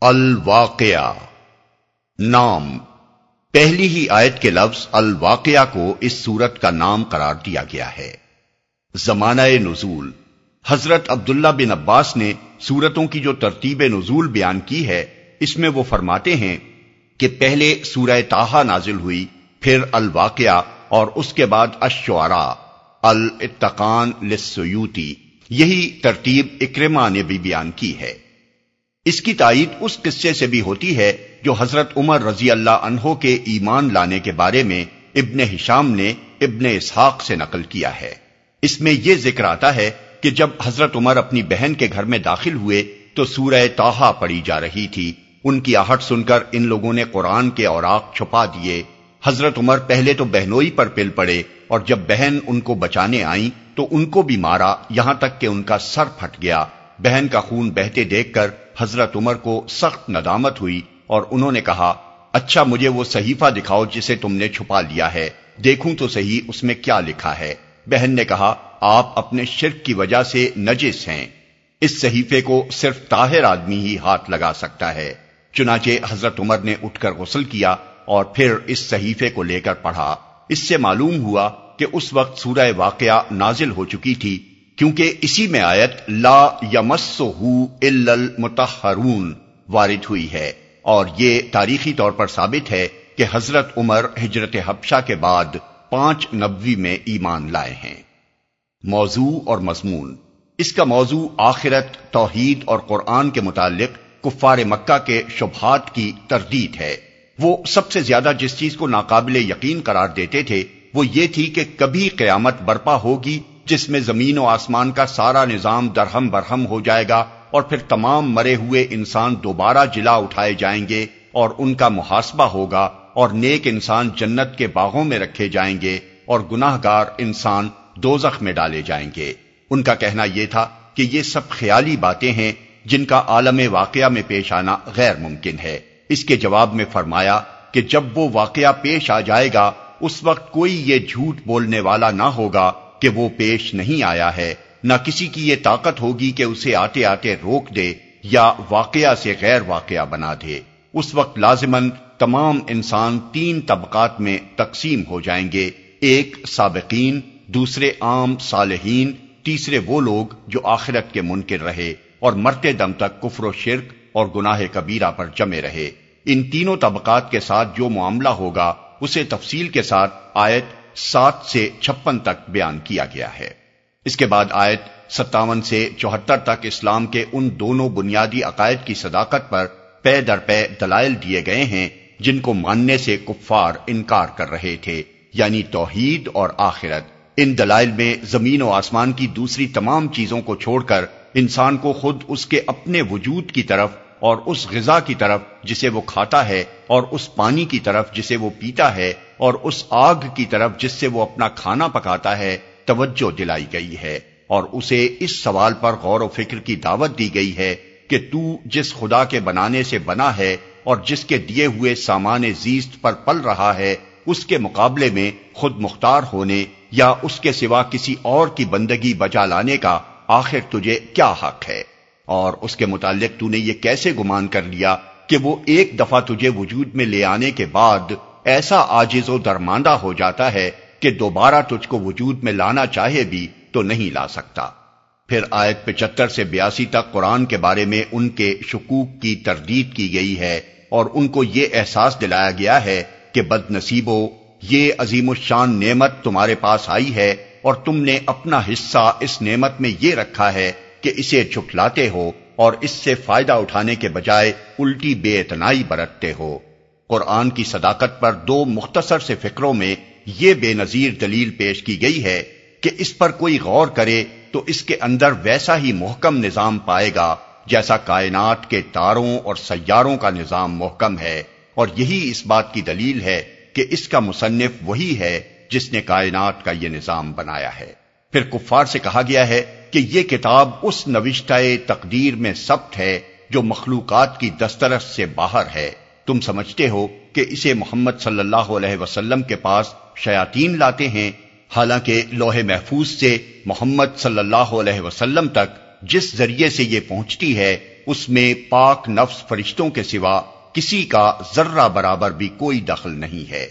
الواقعہ۔ نام۔ پہلی ہی آیت کے لفظ الواقعہ کو اس سورت کا نام قرار دیا گیا ہے۔ زمانہ نزول۔ حضرت عبداللہ بن عباس نے سورتوں کی جو ترتیب نزول بیان کی ہے، اس میں وہ فرماتے ہیں کہ پہلے سورہ تاہا نازل ہوئی، پھر الواقعہ اور اس کے بعد اشعرا الاتقان لسیوتی یہی ترتیب اکرما نے بھی بیان کی ہے۔ اس کی تائید اس قصے سے بھی ہوتی ہے جو حضرت عمر رضی اللہ عنہ کے ایمان لانے کے بارے میں ابن ہشام نے ابن اسحاق سے نقل کیا ہے۔ اس میں یہ ذکر آتا ہے کہ جب حضرت عمر اپنی بہن کے گھر میں داخل ہوئے تو سورہ توحا پڑی جا رہی تھی۔ ان کی آہٹ سن کر ان لوگوں نے قرآن کے اوراق چھپا دیے۔ حضرت عمر پہلے تو بہنوئی پر پل پڑے اور جب بہن ان کو بچانے آئیں تو ان کو بھی مارا یہاں تک کہ ان کا سر پھٹ گیا۔ بہن کا خون بہتے دیکھ کر حضرت عمر کو سخت ندامت ہوئی اور انہوں نے کہا اچھا مجھے وہ صحیفہ دکھاؤ جسے تم نے چھپا لیا ہے، دیکھوں تو صحیح اس میں کیا لکھا ہے۔ بہن نے کہا، آپ اپنے شرک کی وجہ سے نجس ہیں۔ اس صحیفے کو صرف طاہر آدمی ہی ہاتھ لگا سکتا ہے۔ چنانچہ حضرت عمر نے اٹھ کر غسل کیا اور پھر اس صحیفے کو لے کر پڑھا۔ اس سے معلوم ہوا کہ اس وقت سورہ واقعہ نازل ہو چکی تھی۔ کیونکہ اسی میں آیت لا یمسو المتحرون وارد ہوئی ہے اور یہ تاریخی طور پر ثابت ہے کہ حضرت عمر ہجرت حبشہ کے بعد پانچ نبوی میں ایمان لائے ہیں۔ موضوع اور مضمون۔ اس کا موضوع آخرت، توحید اور قرآن کے متعلق کفار مکہ کے شبہات کی تردید ہے۔ وہ سب سے زیادہ جس چیز کو ناقابل یقین قرار دیتے تھے وہ یہ تھی کہ کبھی قیامت برپا ہوگی جس میں زمین و آسمان کا سارا نظام درہم برہم ہو جائے گا اور پھر تمام مرے ہوئے انسان دوبارہ جلا اٹھائے جائیں گے اور ان کا محاسبہ ہوگا اور نیک انسان جنت کے باغوں میں رکھے جائیں گے اور گناہ گار انسان دوزخ میں ڈالے جائیں گے۔ ان کا کہنا یہ تھا کہ یہ سب خیالی باتیں ہیں جن کا عالم واقعہ میں پیش آنا غیر ممکن ہے۔ اس کے جواب میں فرمایا کہ جب وہ واقعہ پیش آ جائے گا، اس وقت کوئی یہ جھوٹ بولنے والا نہ ہوگا کہ وہ پیش نہیں آیا ہے۔ نہ کسی کی یہ طاقت ہوگی کہ اسے آتے آتے روک دے یا واقعہ سے غیر واقعہ بنا دے۔ اس وقت لازمن تمام انسان تین طبقات میں تقسیم ہو جائیں گے۔ ایک سابقین، دوسرے عام صالحین، تیسرے وہ لوگ جو آخرت کے منکر رہے اور مرتے دم تک کفر و شرک اور گناہ کبیرہ پر جمے رہے۔ ان تینوں طبقات کے ساتھ جو معاملہ ہوگا، اسے تفصیل کے ساتھ آیت سات سے چھپن تک بیان کیا گیا ہے۔ اس کے بعد آیت ستاون سے چوہتر تک اسلام کے ان دونوں بنیادی عقائد کی صداقت پر پے در پے دلائل دیے گئے ہیں جن کو ماننے سے کفار انکار کر رہے تھے یعنی توحید اور آخرت۔ ان دلائل میں زمین و آسمان کی دوسری تمام چیزوں کو چھوڑ کر انسان کو خود اس کے اپنے وجود کی طرف اور اس غذا کی طرف جسے وہ کھاتا ہے اور اس پانی کی طرف جسے وہ پیتا ہے اور اس آگ کی طرف جس سے وہ اپنا کھانا پکاتا ہے، توجہ دلائی گئی ہے۔ اور اسے اس سوال پر غور و فکر کی دعوت دی گئی ہے کہ تو جس خدا کے بنانے سے بنا ہے اور جس کے دیے ہوئے سامان زیست پر پل رہا ہے، اس کے مقابلے میں خود مختار ہونے یا اس کے سوا کسی اور کی بندگی بجا لانے کا آخر تجھے کیا حق ہے؟ اور اس کے متعلق تو نے یہ کیسے گمان کر لیا کہ وہ ایک دفعہ تجھے وجود میں لے آنے کے بعد ایسا آجز و درماندہ ہو جاتا ہے کہ دوبارہ تجھ کو وجود میں لانا چاہے بھی تو نہیں لا سکتا۔ پھر آیت پچہتر سے بیاسی تک قرآن کے بارے میں ان کے شکوک کی تردید کی گئی ہے اور ان کو یہ احساس دلایا گیا ہے کہ بد نصیبو یہ عظیم الشان نعمت تمہارے پاس آئی ہے اور تم نے اپنا حصہ اس نعمت میں یہ رکھا ہے کہ اسے جھٹلاتے ہو اور اس سے فائدہ اٹھانے کے بجائے الٹی بے اتنائی برتتے ہو۔ قرآن کی صداقت پر دو مختصر سے فکروں میں یہ بے نظیر دلیل پیش کی گئی ہے کہ اس پر کوئی غور کرے تو اس کے اندر ویسا ہی محکم نظام پائے گا جیسا کائنات کے تاروں اور سیاروں کا نظام محکم ہے۔ اور یہی اس بات کی دلیل ہے کہ اس کا مصنف وہی ہے جس نے کائنات کا یہ نظام بنایا ہے۔ پھر کفار سے کہا گیا ہے کہ یہ کتاب اس نوشتہ تقدیر میں سبت ہے جو مخلوقات کی دسترس سے باہر ہے۔ تم سمجھتے ہو کہ اسے محمد صلی اللہ علیہ وسلم کے پاس شیاطین لاتے ہیں۔ حالانکہ لوہے محفوظ سے محمد صلی اللہ علیہ وسلم تک جس ذریعے سے یہ پہنچتی ہے، اس میں پاک نفس فرشتوں کے سوا کسی کا ذرہ برابر بھی کوئی دخل نہیں ہے۔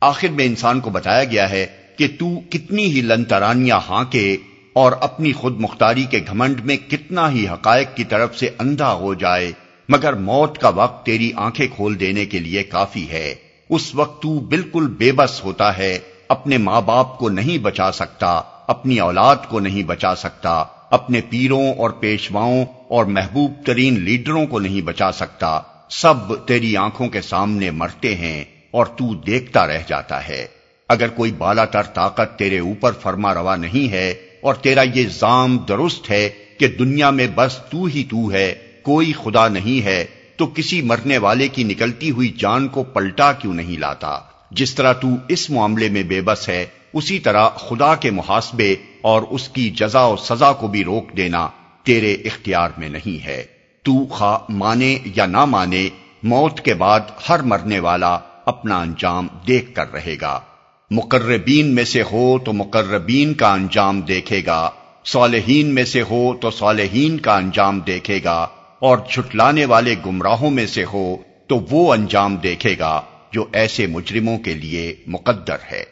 آخر میں انسان کو بتایا گیا ہے کہ تو کتنی ہی لنترانیاں ہاں کے اور اپنی خود مختاری کے گھمنڈ میں کتنا ہی حقائق کی طرف سے اندھا ہو جائے، مگر موت کا وقت تیری آنکھیں کھول دینے کے لیے کافی ہے۔ اس وقت تو بالکل بے بس ہوتا ہے، اپنے ماں باپ کو نہیں بچا سکتا، اپنی اولاد کو نہیں بچا سکتا، اپنے پیروں اور پیشواؤں اور محبوب ترین لیڈروں کو نہیں بچا سکتا۔ سب تیری آنکھوں کے سامنے مرتے ہیں اور تو دیکھتا رہ جاتا ہے۔ اگر کوئی بالا تر طاقت تیرے اوپر فرما روا نہیں ہے اور تیرا یہ زام درست ہے کہ دنیا میں بس تو ہی تو ہے، کوئی خدا نہیں ہے، تو کسی مرنے والے کی نکلتی ہوئی جان کو پلٹا کیوں نہیں لاتا؟ جس طرح تو اس معاملے میں بے بس ہے، اسی طرح خدا کے محاسبے اور اس کی جزا و سزا کو بھی روک دینا تیرے اختیار میں نہیں ہے۔ تو خواہ مانے یا نہ مانے، موت کے بعد ہر مرنے والا اپنا انجام دیکھ کر رہے گا۔ مقربین میں سے ہو تو مقربین کا انجام دیکھے گا، صالحین میں سے ہو تو صالحین کا انجام دیکھے گا، اور چھٹلانے والے گمراہوں میں سے ہو تو وہ انجام دیکھے گا جو ایسے مجرموں کے لیے مقدر ہے۔